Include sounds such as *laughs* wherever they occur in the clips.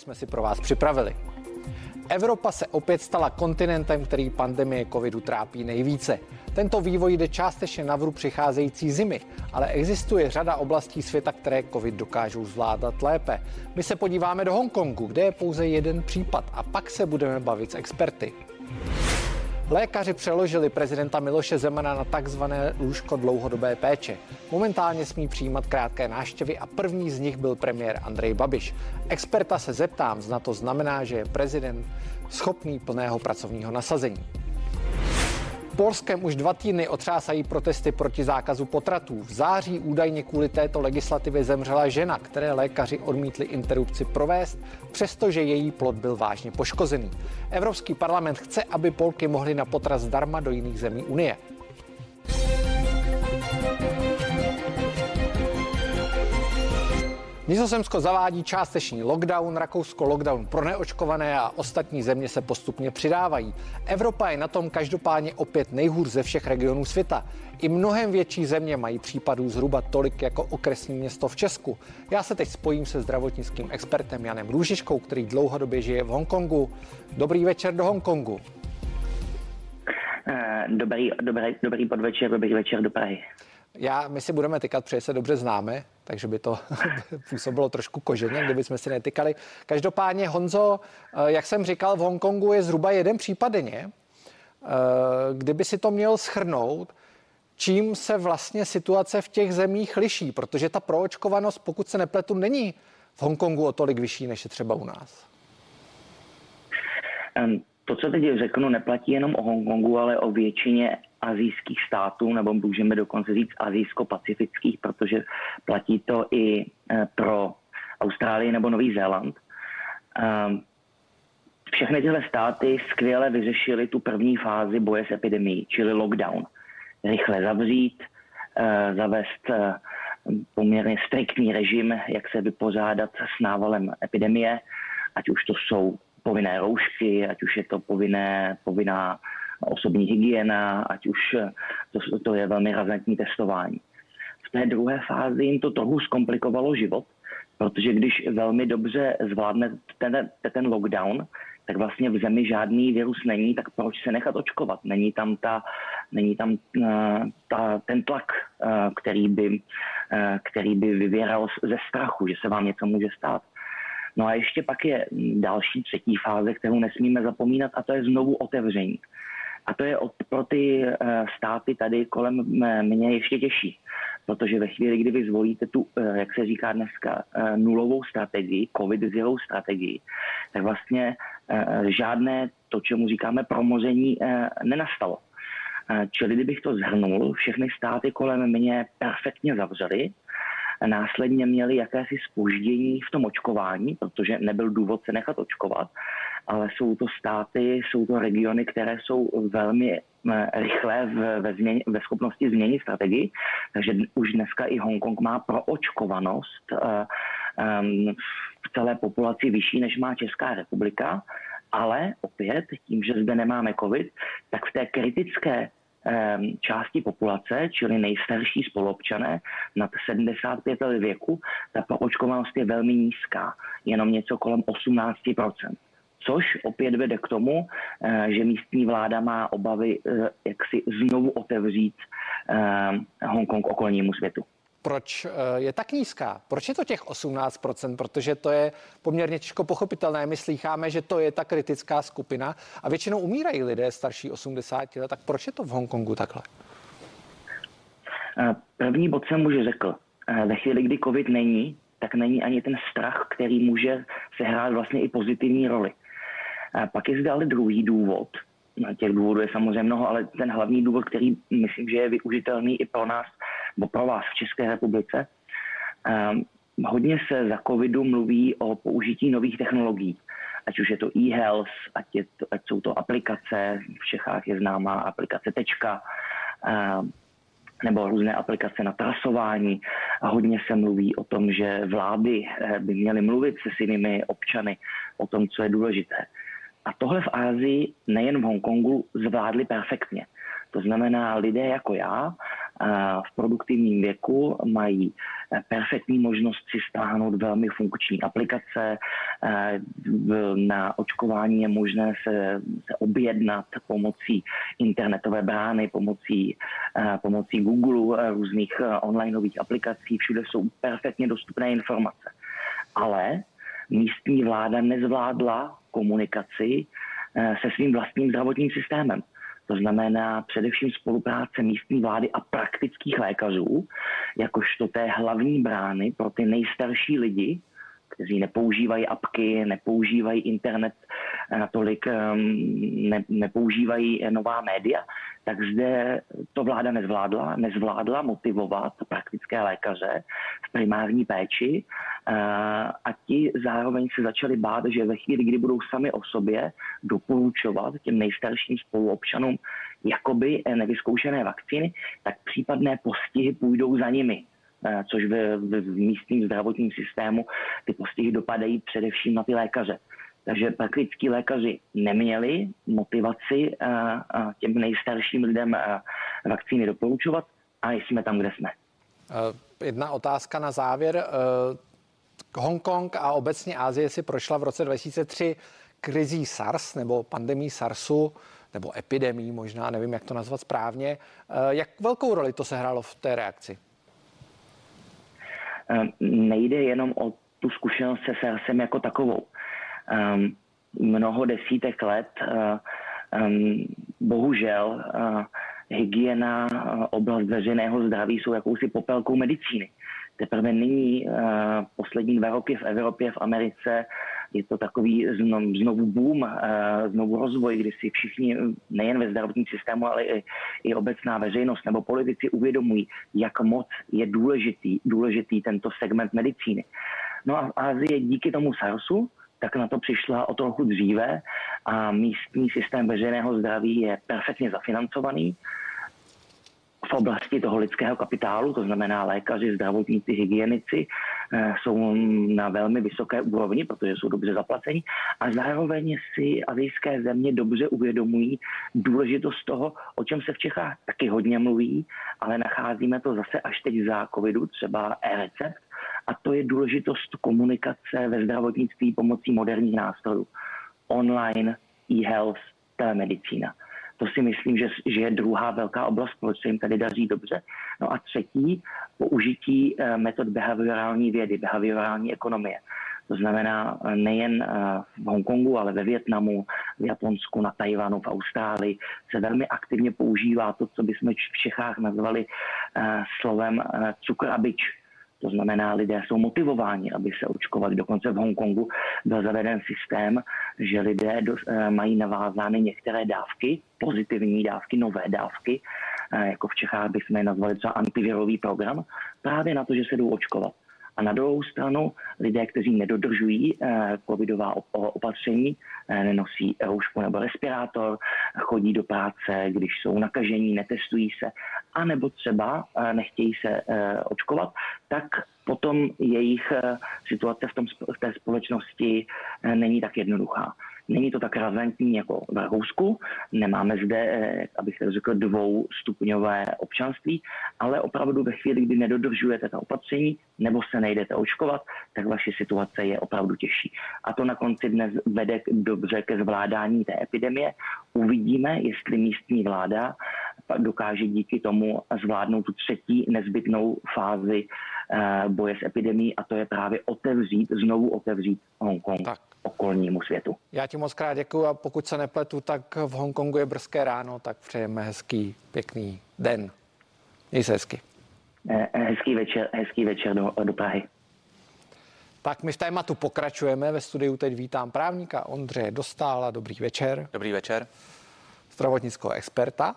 jsme si pro vás připravili. Evropa se opět stala kontinentem, který pandemie covidu trápí nejvíce. Tento vývoj jde částečně na vru přicházející zimy, ale existuje řada oblastí světa, které covid dokážou zvládat lépe. My se podíváme do Hongkongu, kde je pouze jeden případ a pak se budeme bavit s experty. Lékaři přeložili prezidenta Miloše Zemana na takzvané lůžko dlouhodobé péče. Momentálně smí přijímat krátké návštěvy a první z nich byl premiér Andrej Babiš. Experta se zeptám, zna to znamená, že je prezident schopný plného pracovního nasazení. Polskem už dva týdny otřásají protesty proti zákazu potratů. V září údajně kvůli této legislativě zemřela žena, které lékaři odmítli interrupci provést, přestože její plod byl vážně poškozený. Evropský parlament chce, aby Polky mohly na potrat zdarma do jiných zemí Unie. Nizozemsko zavádí částečný lockdown, Rakousko lockdown pro neočkované a ostatní země se postupně přidávají. Evropa je na tom každopádně opět nejhůř ze všech regionů světa. I mnohem větší země mají případů zhruba tolik jako okresní město v Česku. Já se teď spojím se zdravotnickým expertem Janem Růžiškou, který dlouhodobě žije v Hongkongu. Dobrý večer do Hongkongu. Eh, dobrý, dobrý, dobrý podvečer, dobrý večer do Prahy. Já, my si budeme tykat, protože se dobře známe, takže by to *laughs* působilo trošku koženě, kdyby jsme si netykali. Každopádně, Honzo, eh, jak jsem říkal, v Hongkongu je zhruba jeden případ denně. Eh, kdyby si to měl schrnout, čím se vlastně situace v těch zemích liší, protože ta proočkovanost, pokud se nepletu, není v Hongkongu o tolik vyšší, než je třeba u nás. To, co teď řeknu, neplatí jenom o Hongkongu, ale o většině azijských států, nebo můžeme dokonce říct azijsko-pacifických, protože platí to i eh, pro Austrálii nebo Nový Zéland. Ehm, všechny tyhle státy skvěle vyřešily tu první fázi boje s epidemií, čili lockdown. Rychle zavřít, eh, zavést eh, poměrně striktní režim, jak se vypořádat s návalem epidemie, ať už to jsou povinné roušky, ať už je to povinné, povinná osobní hygiena, ať už to, to je velmi razantní testování. V té druhé fázi jim to trochu zkomplikovalo život, protože když velmi dobře zvládne ten, ten lockdown, tak vlastně v zemi žádný virus není, tak proč se nechat očkovat? Není tam, ta, není tam uh, ta, ten tlak, uh, který, by, uh, který by vyvěral ze strachu, že se vám něco může stát. No a ještě pak je další třetí fáze, kterou nesmíme zapomínat, a to je znovu otevření. A to je pro ty eh, státy tady kolem mě ještě těžší. Protože ve chvíli, kdy vy zvolíte tu, eh, jak se říká dneska, eh, nulovou strategii, covid zero strategii, tak vlastně žádné to, čemu říkáme promoření, nenastalo. Čili kdybych to zhrnul, všechny státy kolem mě perfektně zavřely, následně měli jakési spoždění v tom očkování, protože nebyl důvod se nechat očkovat, ale jsou to státy, jsou to regiony, které jsou velmi eh, rychlé v, ve, změně, ve schopnosti změnit strategii, takže už dneska i Hongkong má proočkovanost uh, um, v celé populaci vyšší, než má Česká republika, ale opět tím, že zde nemáme covid, tak v té kritické Ehm, části populace, čili nejstarší spolupčané nad 75 let věku, ta proočkovanost je velmi nízká, jenom něco kolem 18% Což opět vede k tomu, eh, že místní vláda má obavy, eh, jak si znovu otevřít ehm, Hongkong okolnímu světu proč eh, je tak nízká. Proč je to těch 18%? Protože to je poměrně těžko pochopitelné. My slýcháme, že to je ta kritická skupina a většinou umírají lidé starší 80 let. Tak proč je to v Hongkongu takhle? Eh, první bod jsem už řekl. Eh, ve chvíli, kdy covid není, tak není ani ten strach, který může sehrát vlastně i pozitivní roli. Pak je zde ale druhý důvod, těch důvodů je samozřejmě mnoho, ale ten hlavní důvod, který myslím, že je využitelný i pro nás, nebo pro vás v České republice, um, hodně se za covidu mluví o použití nových technologií. Ať už je to e-health, ať, je to, ať jsou to aplikace, v Čechách je známá aplikace Tečka, um, nebo různé aplikace na trasování. A hodně se mluví o tom, že vlády eh, by měly mluvit se svými občany o tom, co je důležité. A tohle v Ázii, nejen v Hongkongu, zvládli perfektně. To znamená, lidé jako já v produktivním věku mají perfektní možnost si stáhnout velmi funkční aplikace. Na očkování je možné se, se objednat pomocí internetové brány, pomocí, pomocí Google, různých onlineových aplikací. Všude jsou perfektně dostupné informace. Ale místní vláda nezvládla komunikaci eh, se svým vlastním zdravotním systémem. To znamená především spolupráce místní vlády a praktických lékařů, jakožto té hlavní brány pro ty nejstarší lidi, kteří nepoužívají apky, nepoužívají internet natolik, ehm, ne, nepoužívají nová média, tak zde to vláda nezvládla, nezvládla motivovat praktické lékaře v primární péči eh, a ti zároveň se začali bát, že ve chvíli, kdy budou sami o sobě doporučovat těm nejstarším spoluobčanům jakoby nevyzkoušené vakcíny, tak případné postihy půjdou za nimi. eh, což v, v, v místním zdravotním systému ty postihy dopadají především na ty lékaře. Takže praktickí lékaři neměli motivaci eh, eh, těm nejstarším lidem eh, vakcíny doporučovat a jsme tam, kde jsme. Jedna otázka na závěr. Hongkong a obecně Asie si prošla v roce 2003 krizí SARS nebo pandemí SARSu nebo epidemii možná, nevím, jak to nazvat správně. Jak velkou roli to sehrálo v té reakci? Nejde jenom o tu zkušenost se SARSem jako takovou. Um, mnoho desítek let. Um, bohužel uh, hygiena, uh, oblast veřejného zdraví jsou jakousi popelkou medicíny. Teprve nyní, poslední dva roky v Evropě, v Americe, je to takový znovu, boom, uh, znovu rozvoj, kdy si všichni, nejen ve zdravotním systému, ale i, i obecná veřejnost nebo politici uvědomují, jak moc je důležitý, důležitý tento segment medicíny. No a v Ázii díky tomu SARSu, tak na to přišla o trochu dříve a místní systém veřejného zdraví je perfektně zafinancovaný v oblasti toho lidského kapitálu, to znamená lékaři, zdravotníci, hygienici, eh, jsou na velmi vysoké úrovni, protože jsou dobře zaplacení a zároveň si azijské země dobře uvědomují důležitost toho, o čem se v Čechách taky hodně mluví, ale nacházíme to zase až teď za covidu, třeba e-recept, a to je důležitost komunikace ve zdravotnictví pomocí moderních nástrojů. Online, e-health, telemedicína. To si myslím, že, že je druhá velká oblast, proč se jim tady daří dobře. No a třetí, použití eh, metod behaviorální vědy, behaviorální ekonomie. To znamená eh, nejen eh, v Hongkongu, ale ve Větnamu, v Japonsku, na Tajvanu, v Austrálii se velmi aktivně používá to, co bychom v Čechách nazvali slovem cukr a byč to znamená, lidé jsou motivováni, aby se očkovali. Dokonce v Hongkongu byl zaveden systém, že lidé do, eh, mají navázány některé dávky, pozitivní dávky, nové dávky, eh, jako v Čechách bychom je nazvali třeba antivirový program, právě na to, že se jdou očkovat. A na druhou stranu lidé, kteří nedodržují eh, covidová opatření, eh, nenosí roušku nebo respirátor, chodí do práce, když jsou nakažení, netestují se, anebo třeba eh, nechtějí se očkovat, tak potom jejich situace v, tom, v té společnosti není tak jednoduchá. Není to tak razantní jako v Rakousku, nemáme zde, eh, abych tak řekl, dvoustupňové občanství, ale opravdu ve chvíli, kdy nedodržujete ta opatření nebo se nejdete očkovat, tak vaše situace je opravdu těžší. A to na konci dnes vede dobře ke zvládání té epidemie. Uvidíme, jestli místní vláda dokáže díky tomu zvládnout tu třetí nezbytnou fázi eh, boje s epidemí a to je právě otevřít, znovu otevřít Hongkong. Tak okolnímu světu. Já ti moc krát děkuji a pokud se nepletu, tak v Hongkongu je brzké ráno, tak přejeme hezký, pěkný den. Měj se hezky. Eh, eh, hezký večer, hezký večer do, do Prahy. Tak my v tématu pokračujeme. Ve studiu teď vítám právníka Ondřeje Dostála. Dobrý večer. Dobrý večer. Zdravotnického experta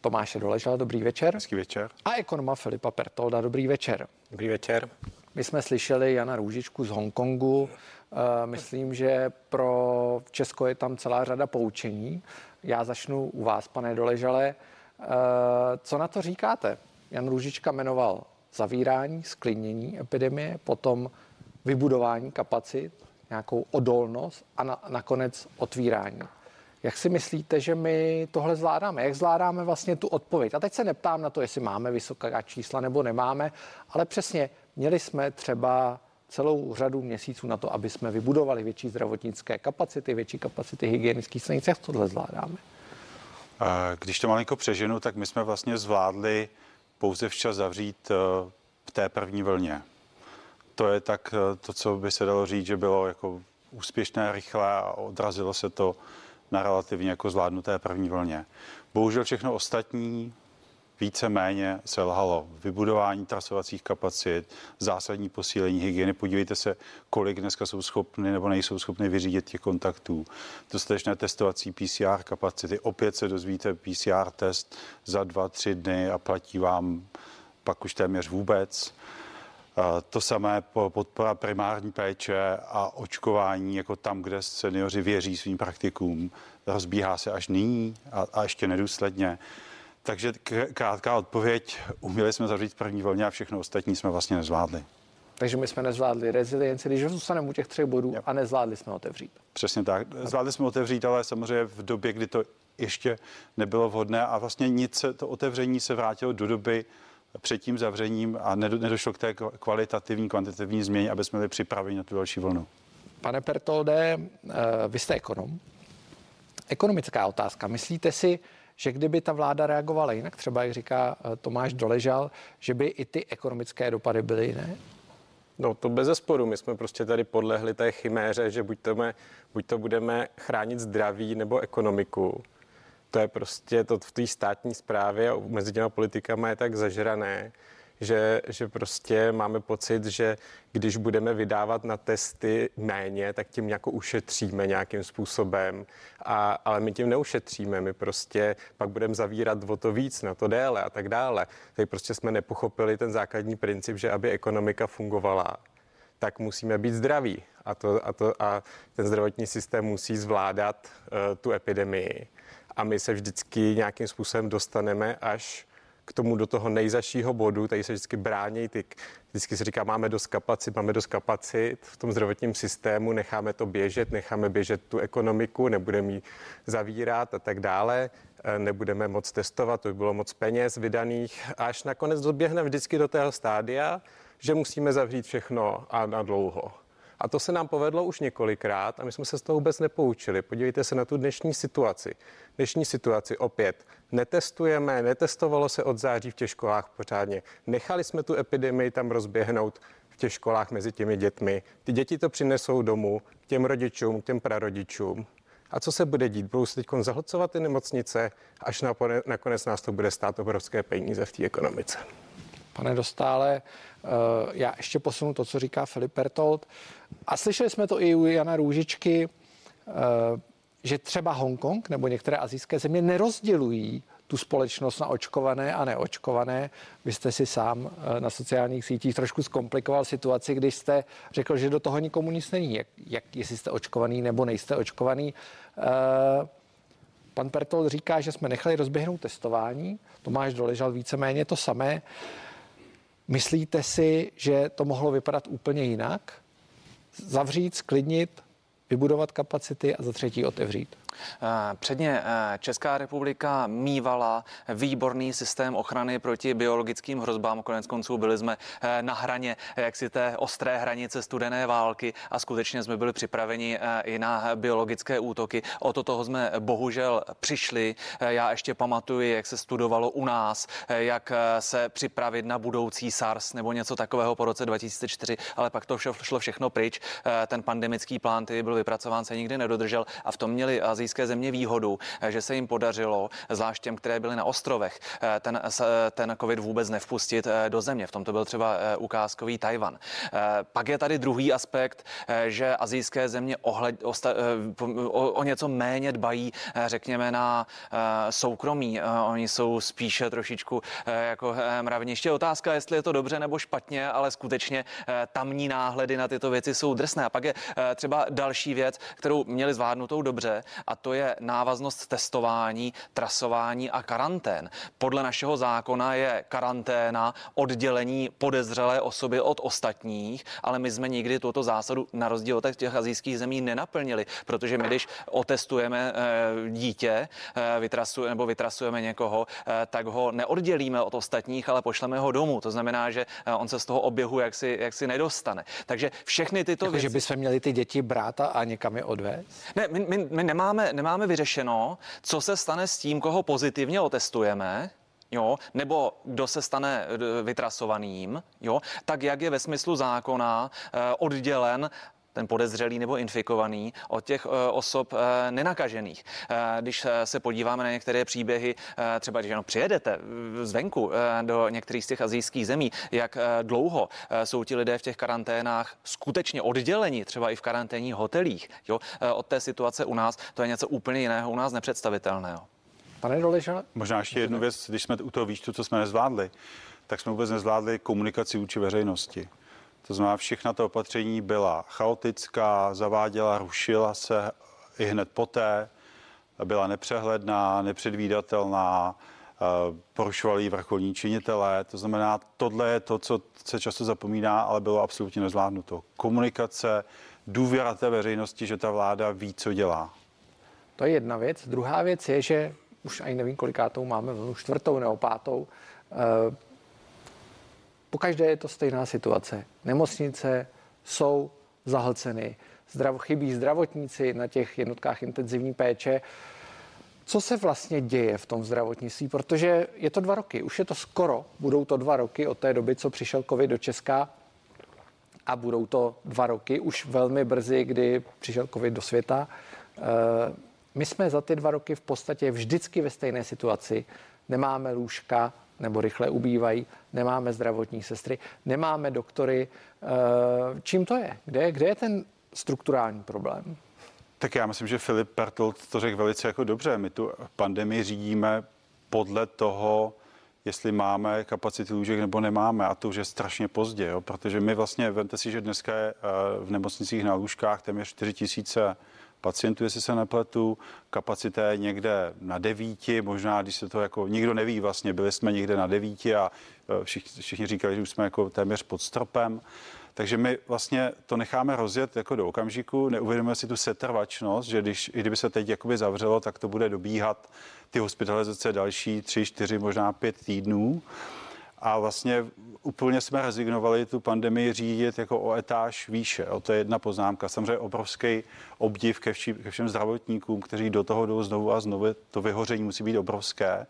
Tomáše Doležela. Dobrý večer. Hezký večer. A ekonoma Filipa Pertolda. Dobrý večer. Dobrý večer. My jsme slyšeli Jana Růžičku z Hongkongu. Eh, myslím, že pro Česko je tam celá řada poučení. Já začnu u vás, pane Doležale. Eh, co na to říkáte? Jan Růžička jmenoval zavírání, sklidnění epidemie, potom vybudování kapacit, nějakou odolnost a na, nakonec otvírání. Jak si myslíte, že my tohle zvládáme? Jak zvládáme vlastně tu odpověď? A teď se neptám na to, jestli máme vysoká čísla nebo nemáme, ale přesně měli jsme třeba celou řadu měsíců na to, aby jsme vybudovali větší zdravotnické kapacity, větší kapacity hygienických stanic. Jak tohle zvládáme? Když to malinko přeženu, tak my jsme vlastně zvládli pouze včas zavřít eh, v té první vlně. To je tak eh, to, co by se dalo říct, že bylo jako úspěšné, rychlé a odrazilo se to na relativně jako zvládnuté první vlně. Bohužel všechno ostatní více-méně selhalo. Vybudování trasovacích kapacit, zásadní posílení hygieny. Podívejte se, kolik dneska jsou schopny nebo nejsou schopny vyřídit těch kontaktů. Dostatečné testovací PCR kapacity. Opět se dozvíte PCR test za dva, tři dny a platí vám pak už téměř vůbec. To samé podpora primární péče a očkování, jako tam, kde seniori věří svým praktikům, rozbíhá se až nyní a, a ještě nedůsledně. Takže krátká odpověď, uměli jsme zavřít první vlně a všechno ostatní jsme vlastně nezvládli. Takže my jsme nezvládli rezilienci, když zůstaneme u těch třech bodů a nezvládli jsme otevřít. Přesně tak. Zvládli jsme otevřít, ale samozřejmě v době, kdy to ještě nebylo vhodné a vlastně nic to otevření se vrátilo do doby před tím zavřením a nedošlo k té kvalitativní, kvantitativní změně, aby jsme byli připraveni na tu další vlnu. Pane Pertolde, eh, vy jste ekonom. Ekonomická otázka. Myslíte si, že kdyby ta vláda reagovala jinak, třeba jak říká eh, Tomáš Doležal, že by i ty ekonomické dopady byly jiné? No to bez zesporu. My jsme prostě tady podlehli té chiméře, že buď to, me, buď to budeme chránit zdraví nebo ekonomiku. To je prostě to v té státní správě a mezi těma politikama je tak zažrané, že, že prostě máme pocit, že když budeme vydávat na testy méně, tak tím jako ušetříme nějakým způsobem. A, ale my tím neušetříme, my prostě pak budeme zavírat o to víc, na to déle a tak dále. Tak prostě jsme nepochopili ten základní princip, že aby ekonomika fungovala, tak musíme být zdraví. A, to, a, to, a ten zdravotní systém musí zvládat uh, tu epidemii. A my se vždycky nějakým způsobem dostaneme až k tomu do toho nejzašího bodu, tady se vždycky brání ty, vždycky se říká, máme dost kapacit, máme dost kapacit v tom zdravotním systému, necháme to běžet, necháme běžet tu ekonomiku, nebudeme ji zavírat a tak dále, e, nebudeme moc testovat, to by bylo moc peněz vydaných, až nakonec doběhneme vždycky do tého stádia, že musíme zavřít všechno a na dlouho. A to se nám povedlo už několikrát a my jsme se z toho vůbec nepoučili. Podívejte se na tu dnešní situaci. Dnešní situaci opět netestujeme, netestovalo se od září v těch školách pořádně. Nechali jsme tu epidemii tam rozběhnout v těch školách mezi těmi dětmi. Ty děti to přinesou domů k těm rodičům, k těm prarodičům. A co se bude dít? Budou se teď zahlcovat ty nemocnice, až nakonec nás to bude stát obrovské peníze v té ekonomice. Pane Dostále, eh, já ještě posunu to, co říká Filip Pertold. A slyšeli jsme to i u Jana Růžičky, eh, že třeba Hongkong nebo některé azijské země nerozdělují tu společnost na očkované a neočkované. Vy jste si sám eh, na sociálních sítích trošku zkomplikoval situaci, když jste řekl, že do toho nikomu nic není, jak, jak jestli jste očkovaný nebo nejste očkovaný. Pan Pertol říká, že jsme nechali rozběhnout testování. Tomáš doležal víceméně to samé. Myslíte si, že to mohlo vypadat úplně jinak? Zavřít, sklidnit, vybudovat kapacity a za třetí otevřít? Eh, předně eh, Česká republika mývala výborný systém ochrany proti biologickým hrozbám. Konec konců byli jsme eh, na hraně jak si té ostré hranice studené války a skutečně jsme byli připraveni i na biologické útoky. O to toho jsme bohužel přišli. Já ještě pamatuju, jak se studovalo u nás, jak se připravit na budoucí SARS nebo něco takového po roce 2004, ale pak to šlo všechno pryč. Ten pandemický plán, který byl vypracován, se nikdy nedodržel a v tom měli Azijské země výhodu, eh, že se jim podařilo, zvlášť těm, které byly na ostrovech, eh, ten, ten COVID vůbec nevpustit eh, do země. V tom to byl třeba ukázkový Tajvan. Pak je tady druhý aspekt, že azijské země ohled, osta, o, o něco méně dbají, řekněme, na soukromí. Oni jsou spíše trošičku jako mravní. Ještě otázka, jestli je to dobře nebo špatně, ale skutečně tamní náhledy na tyto věci jsou drsné. A pak je třeba další věc, kterou měli zvládnutou dobře, a to je návaznost testování, trasování a karantén. Podle našeho zákona je karanténa oddělení podezřelé osoby od ostatních, ale my jsme nikdy tuto zásadu na rozdíl od těch azijských zemí nenaplnili, protože my, když otestujeme eh, dítě, eh, vytrasujeme nebo vytrasujeme někoho, eh, tak ho neoddělíme od ostatních, ale pošleme ho domů. To znamená, že on se z toho oběhu jaksi, jaksi nedostane. Takže všechny tyto jako, věci... že bychom měli ty děti brát a někam je odvést? Ne, my, my, my nemáme, nemáme vyřešeno, co se stane s tím, koho pozitivně otestujeme, jo, nebo kdo se stane vytrasovaným, jo, tak jak je ve smyslu zákona oddělen ten podezřelý nebo infikovaný od těch eh, osob eh, nenakažených. Eh, když se podíváme na některé příběhy, třeba když jenom přijedete zvenku do některých z těch azijských zemí, jak dlouho jsou ti lidé v těch karanténách skutečně odděleni, třeba i v karanténních hotelích, jo, od té situace u nás, to je něco úplně jiného, u nás nepředstavitelného. Pane Doležale? Možná ještě jednu věc, když jsme u toho výčtu, co jsme nezvládli, tak jsme vůbec nezvládli komunikaci vůči veřejnosti. To znamená, všechna ta opatření byla chaotická, zaváděla, rušila se i hned poté, byla nepřehledná, nepředvídatelná, eh, porušovali vrcholní činitelé. To znamená, tohle je to, co se často zapomíná, ale bylo absolutně nezvládnuto. Komunikace, důvěra té veřejnosti, že ta vláda ví, co dělá. To je jedna věc. Druhá věc je, že už ani nevím, kolikátou máme, čtvrtou nebo pátou, eh, Pokaždé je to stejná situace. Nemocnice jsou zahlceny, zdrav, chybí zdravotníci na těch jednotkách intenzivní péče. Co se vlastně děje v tom zdravotnictví? Protože je to dva roky, už je to skoro, budou to dva roky od té doby, co přišel covid do Česka a budou to dva roky, už velmi brzy, kdy přišel covid do světa. Eh, my jsme za ty dva roky v podstatě vždycky ve stejné situaci. Nemáme lůžka, nebo rychle ubývají, nemáme zdravotní sestry, nemáme doktory. Eh, čím to je? Kde, kde je ten strukturální problém? Tak já myslím, že Filip Pertold to řekl velice jako dobře. My tu pandemii řídíme podle toho, jestli máme kapacity lůžek nebo nemáme a to už je strašně pozdě, jo? protože my vlastně, vemte si, že dneska je eh, v nemocnicích na lůžkách téměř 4 tisíce pacientů, jestli se nepletu. Kapacita je někde na devíti, možná, když se to jako nikdo neví vlastně, byli jsme někde na devíti a e, všichni, všichni říkali, že už jsme jako téměř pod stropem. Takže my vlastně to necháme rozjet jako do okamžiku, neuvědomujeme si tu setrvačnost, že když, i kdyby se teď jakoby zavřelo, tak to bude dobíhat ty hospitalizace další tři, čtyři, možná pět týdnů a vlastně úplně jsme rezignovali tu pandemii řídit jako o etáž výše. O to je jedna poznámka. Samozřejmě obrovský obdiv ke, vši, ke všem zdravotníkům, kteří do toho jdou znovu a znovu. To vyhoření musí být obrovské.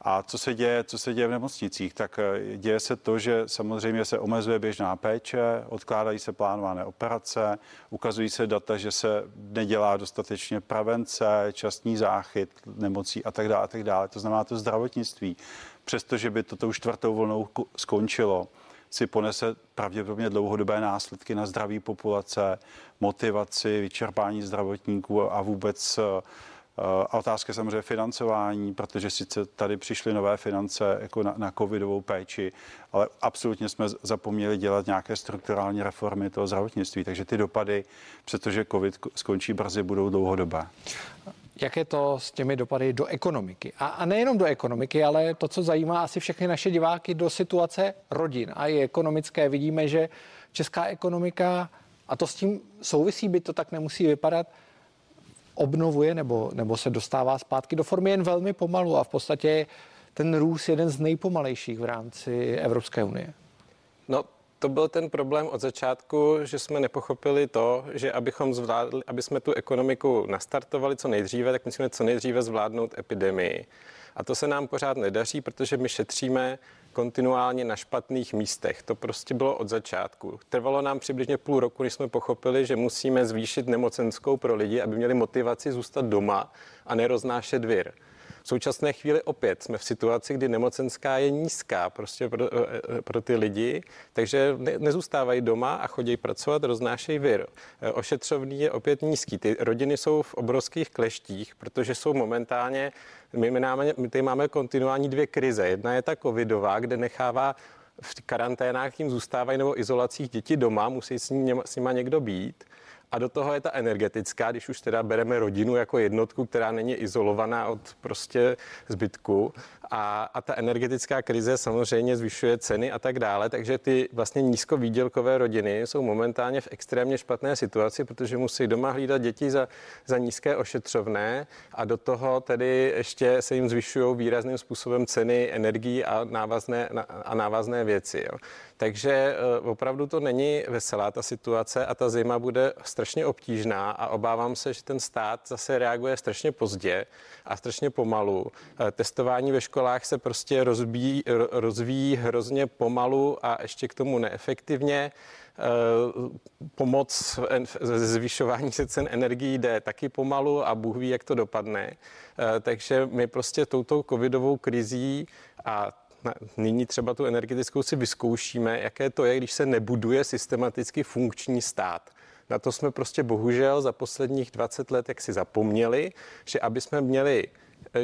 A co se děje, co se děje v nemocnicích? Tak eh, děje se to, že samozřejmě se omezuje běžná péče, odkládají se plánované operace, ukazují se data, že se nedělá dostatečně prevence, časný záchyt nemocí a tak dále, a tak dále. To znamená to zdravotnictví přestože by toto už čtvrtou vlnou skončilo, si ponese pravděpodobně dlouhodobé následky na zdraví populace, motivaci, vyčerpání zdravotníků a vůbec eh, a otázka samozřejmě financování, protože sice tady přišly nové finance jako na, na covidovou péči, ale absolutně jsme zapomněli dělat nějaké strukturální reformy toho zdravotnictví, takže ty dopady, přestože covid skončí brzy, budou dlouhodobé jak je to s těmi dopady do ekonomiky. A, a nejenom do ekonomiky, ale to, co zajímá asi všechny naše diváky, do situace rodin a i ekonomické. Vidíme, že česká ekonomika, a to s tím souvisí, by to tak nemusí vypadat, obnovuje nebo, nebo se dostává zpátky do formy jen velmi pomalu a v podstatě ten růst jeden z nejpomalejších v rámci Evropské unie. No, to byl ten problém od začátku, že jsme nepochopili to, že abychom zvládli, aby jsme tu ekonomiku nastartovali co nejdříve, tak musíme co nejdříve zvládnout epidemii. A to se nám pořád nedaří, protože my šetříme kontinuálně na špatných místech. To prostě bylo od začátku. Trvalo nám přibližně půl roku, než jsme pochopili, že musíme zvýšit nemocenskou pro lidi, aby měli motivaci zůstat doma a neroznášet vir. V současné chvíli opět jsme v situaci, kdy nemocenská je nízká prostě pro, eh, eh, pro ty lidi, takže ne, nezůstávají doma a chodí pracovat, roznášejí vir. Eh, ošetřovný je opět nízký. Ty rodiny jsou v obrovských kleštích, protože jsou momentálně, my, máme, my tady máme kontinuální dvě krize. Jedna je ta covidová, kde nechává v karanténách jim zůstávají nebo izolacích děti doma, musí s, ním, s nima někdo být. A do toho je ta energetická, když už teda bereme rodinu jako jednotku, která není izolovaná od prostě zbytku. A, a ta energetická krize samozřejmě zvyšuje ceny a tak dále, takže ty vlastně nízkovýdělkové rodiny jsou momentálně v extrémně špatné situaci, protože musí doma hlídat děti za, za nízké ošetřovné a do toho tedy ještě se jim zvyšují výrazným způsobem ceny energií a návazné, a návazné věci. Jo. Takže eh, opravdu to není veselá ta situace a ta zima bude strašně obtížná a obávám se, že ten stát zase reaguje strašně pozdě a strašně pomalu. Eh, testování ve školách se prostě rozbíjí, rozvíjí hrozně pomalu a ještě k tomu neefektivně. Eh, pomoc ze zvyšování se cen energií jde taky pomalu a Bůh ví, jak to dopadne. Takže my prostě touto covidovou krizí a nyní třeba tu energetickou si vyzkoušíme, jaké to je, když se nebuduje systematicky funkční stát. Na to jsme prostě bohužel za posledních 20 let jak si zapomněli, že aby jsme měli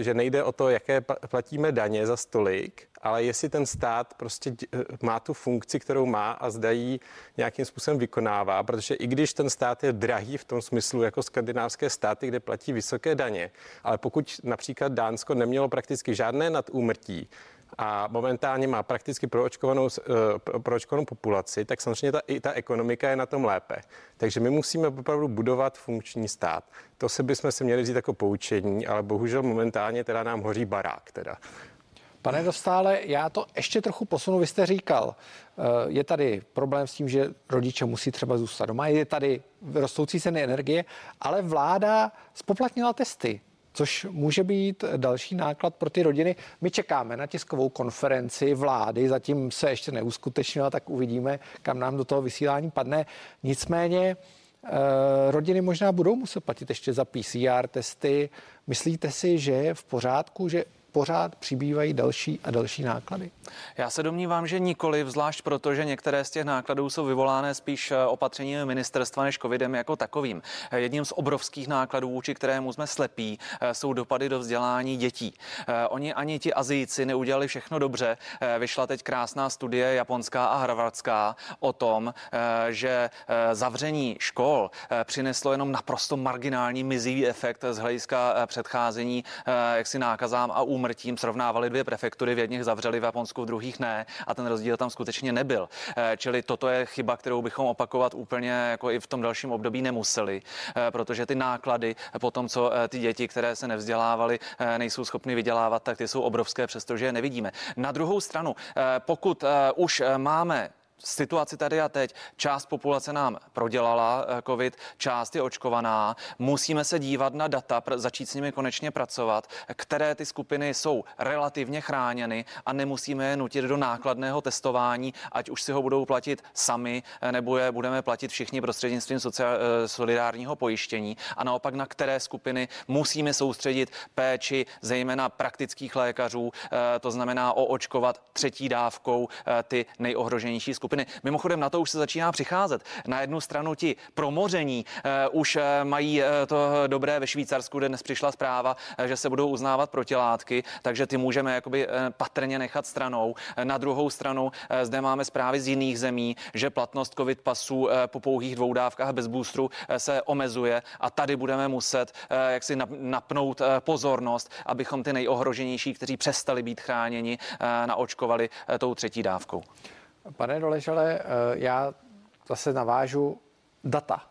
že nejde o to, jaké platíme daně za stolik, ale jestli ten stát prostě má tu funkci, kterou má a zdají nějakým způsobem vykonává, protože i když ten stát je drahý v tom smyslu jako skandinávské státy, kde platí vysoké daně, ale pokud například Dánsko nemělo prakticky žádné nadúmrtí, a momentálně má prakticky proočkovanou, eh, proočkovanou populaci, tak samozřejmě ta, i ta ekonomika je na tom lépe. Takže my musíme opravdu budovat funkční stát. To se bychom si měli vzít jako poučení, ale bohužel momentálně teda nám hoří barák. Teda. Pane Dostále, já to ještě trochu posunu. Vy jste říkal, eh, je tady problém s tím, že rodiče musí třeba zůstat doma, je tady rostoucí ceny energie, ale vláda spoplatnila testy což může být další náklad pro ty rodiny. My čekáme na tiskovou konferenci vlády, zatím se ještě neuskutečnila, tak uvidíme, kam nám do toho vysílání padne. Nicméně eh, rodiny možná budou muset platit ještě za PCR testy. Myslíte si, že je v pořádku, že pořád přibývají další a další náklady? Já se domnívám, že nikoli, zvlášť proto, že některé z těch nákladů jsou vyvolané spíš eh, opatřením ministerstva než covidem jako takovým. Eh, jedním z obrovských nákladů, vůči kterému jsme slepí, eh, jsou dopady do vzdělání dětí. Oni ani ti Azijci neudělali všechno dobře. Vyšla teď krásná studie japonská a harvardská o tom, že zavření škol přineslo jenom naprosto marginální mizivý efekt z hlediska předcházení jaksi nákazám a úmrtí úmrtím srovnávali dvě prefektury, v jedných zavřeli v Japonsku, v druhých ne a ten rozdíl tam skutečně nebyl. Eh, čili toto je chyba, kterou bychom opakovat úplně jako i v tom dalším období nemuseli, eh, protože ty náklady po tom, co eh, ty děti, které se nevzdělávaly, nejsou schopny vydělávat, tak ty jsou obrovské, přestože je nevidíme. Na druhou stranu, pokud už máme situaci tady a teď. Část populace nám prodělala eh, COVID, část je očkovaná. Musíme se dívat na data, začít s nimi konečně pracovat, které ty skupiny jsou relativně chráněny a nemusíme je nutit do nákladného testování, ať už si ho budou platit sami, eh, nebo je budeme platit všichni prostřednictvím sociál, eh, solidárního pojištění. A naopak na které skupiny musíme soustředit péči, zejména praktických lékařů, to znamená oočkovat třetí dávkou ty nejohroženější skupiny skupiny. Mimochodem na to už se začíná přicházet. Na jednu stranu ti promoření uh, už uh, mají uh, to dobré ve Švýcarsku, kde dnes přišla zpráva, uh, že se budou uznávat protilátky, takže ty můžeme jakoby patrně nechat stranou. Na druhou stranu zde máme zprávy z jiných zemí, že platnost covid pasů po pouhých dvou dávkách bez boostru se omezuje a tady budeme muset jaksi napnout pozornost, abychom ty nejohroženější, kteří přestali být chráněni, naočkovali tou třetí dávkou. Pane Doležale, eh, já zase navážu data.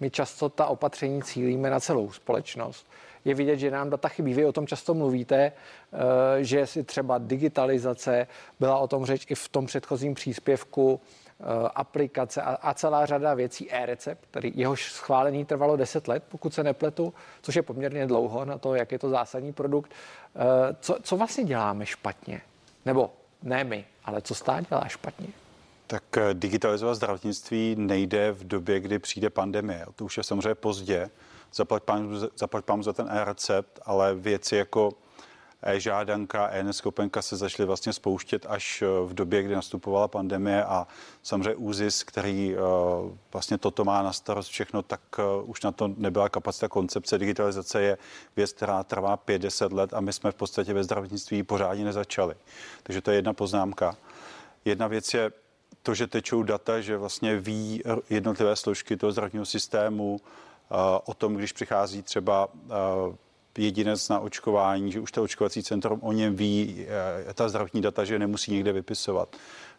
My často ta opatření cílíme na celou společnost. Je vidět, že nám data chybí. Vy o tom často mluvíte, eh, že si třeba digitalizace, byla o tom řeč i v tom předchozím příspěvku, eh, aplikace a, celá řada věcí, e-recept, který jehož schválení trvalo 10 let, pokud se nepletu, což je poměrně dlouho na to, jak je to zásadní produkt. Co, co vlastně děláme špatně? Nebo ne my, ale co stát dělá špatně? Tak eh, digitalizovat zdravotnictví nejde v době, kdy přijde pandemie. To už je samozřejmě pozdě. Zaplať pán, zaplať pán za ten e-recept, ale věci jako e-žádanka, e-neschopenka se začaly vlastně spouštět až eh, v době, kdy nastupovala pandemie a samozřejmě úzis, který eh, vlastně toto má na starost všechno, tak už na to nebyla kapacita koncepce. Digitalizace je věc, která trvá 50 let a my jsme v podstatě ve zdravotnictví pořádně nezačali. Takže to je jedna poznámka. Jedna věc je to, že tečou data, že vlastně ví jednotlivé složky toho zdravotního systému o tom, když přichází třeba jedinec na očkování, že už to očkovací centrum o něm ví, ta zdravotní data, že nemusí někde vypisovat.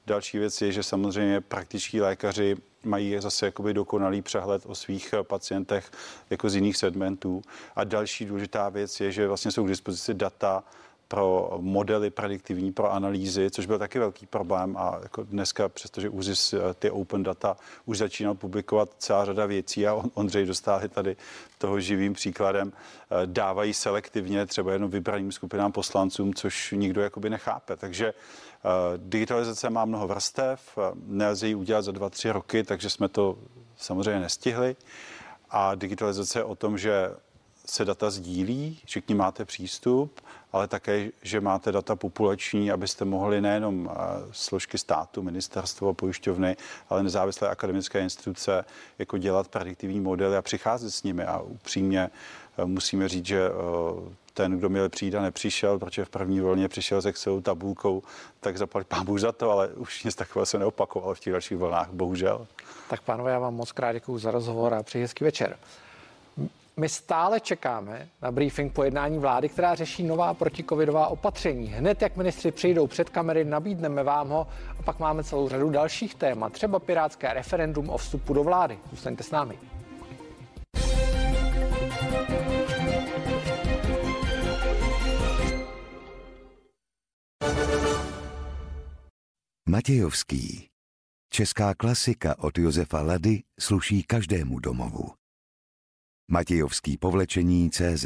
Další věc je, že samozřejmě praktičtí lékaři mají zase jakoby dokonalý přehled o svých pacientech jako z jiných segmentů. A další důležitá věc je, že vlastně jsou k dispozici data pro modely prediktivní, pro analýzy, což byl taky velký problém a jako dneska, přestože ÚZIS eh, ty open data už začínal publikovat celá řada věcí a Ondřej dostáli tady toho živým příkladem, eh, dávají selektivně třeba jenom vybraným skupinám poslancům, což nikdo jakoby nechápe. Takže eh, digitalizace má mnoho vrstev, nelze ji udělat za dva, tři roky, takže jsme to samozřejmě nestihli. A digitalizace je o tom, že se data sdílí, že k ní máte přístup, ale také, že máte data populační, abyste mohli nejenom eh, složky státu, ministerstvo, pojišťovny, ale nezávislé akademické instituce jako dělat prediktivní modely a přicházet s nimi. A upřímně eh, musíme říct, že eh, ten, kdo měl přijít a nepřišel, protože v první vlně přišel s Excelou tabulkou, tak zaplať pán Bůh za to, ale už nic takového se neopakovalo v těch dalších vlnách, bohužel. Tak pánové, já vám moc krát děkuji za rozhovor a přeji hezký večer. My stále čekáme na briefing po jednání vlády, která řeší nová protikovidová opatření. Hned jak ministři přijdou před kamery, nabídneme vám ho a pak máme celou řadu dalších témat, třeba pirátské referendum o vstupu do vlády. Zůstaňte s námi. Matějovský. Česká klasika od Josefa Lady sluší každému domovu. Matějovský povlečení CZ